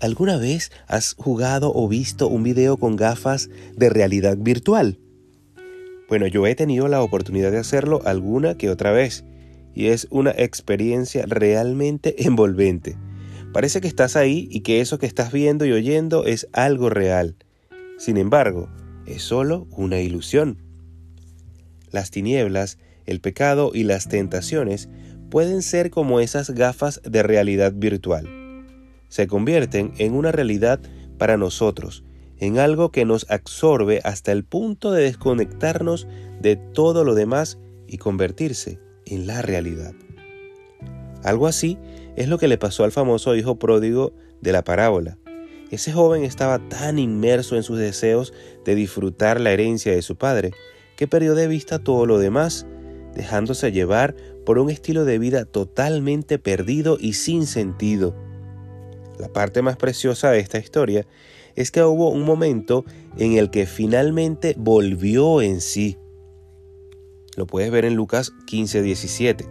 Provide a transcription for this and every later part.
¿Alguna vez has jugado o visto un video con gafas de realidad virtual? Bueno, yo he tenido la oportunidad de hacerlo alguna que otra vez y es una experiencia realmente envolvente. Parece que estás ahí y que eso que estás viendo y oyendo es algo real. Sin embargo, es solo una ilusión. Las tinieblas, el pecado y las tentaciones pueden ser como esas gafas de realidad virtual se convierten en una realidad para nosotros, en algo que nos absorbe hasta el punto de desconectarnos de todo lo demás y convertirse en la realidad. Algo así es lo que le pasó al famoso hijo pródigo de la parábola. Ese joven estaba tan inmerso en sus deseos de disfrutar la herencia de su padre, que perdió de vista todo lo demás, dejándose llevar por un estilo de vida totalmente perdido y sin sentido la parte más preciosa de esta historia es que hubo un momento en el que finalmente volvió en sí. Lo puedes ver en Lucas 15, 17.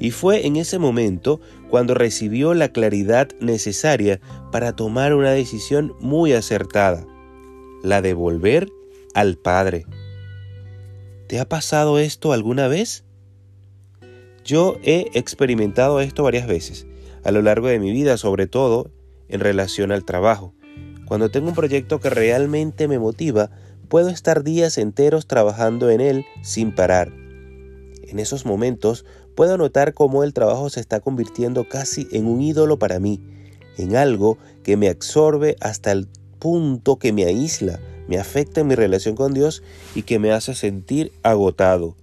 Y fue en ese momento cuando recibió la claridad necesaria para tomar una decisión muy acertada, la de volver al Padre. ¿Te ha pasado esto alguna vez? Yo he experimentado esto varias veces a lo largo de mi vida, sobre todo en relación al trabajo. Cuando tengo un proyecto que realmente me motiva, puedo estar días enteros trabajando en él sin parar. En esos momentos puedo notar cómo el trabajo se está convirtiendo casi en un ídolo para mí, en algo que me absorbe hasta el punto que me aísla, me afecta en mi relación con Dios y que me hace sentir agotado.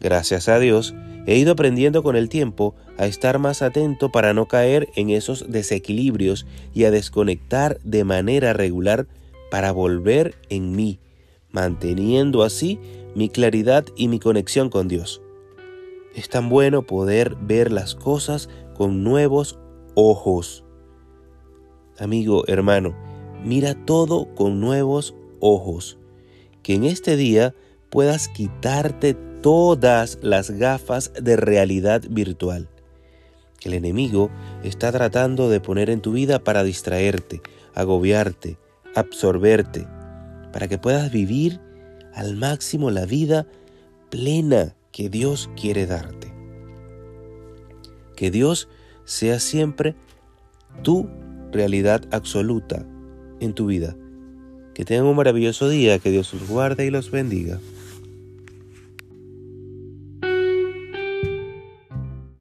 Gracias a Dios, he ido aprendiendo con el tiempo a estar más atento para no caer en esos desequilibrios y a desconectar de manera regular para volver en mí, manteniendo así mi claridad y mi conexión con Dios. Es tan bueno poder ver las cosas con nuevos ojos. Amigo, hermano, mira todo con nuevos ojos. Que en este día puedas quitarte todas las gafas de realidad virtual el enemigo está tratando de poner en tu vida para distraerte, agobiarte, absorberte, para que puedas vivir al máximo la vida plena que Dios quiere darte. Que Dios sea siempre tu realidad absoluta en tu vida. Que tengan un maravilloso día, que Dios los guarde y los bendiga.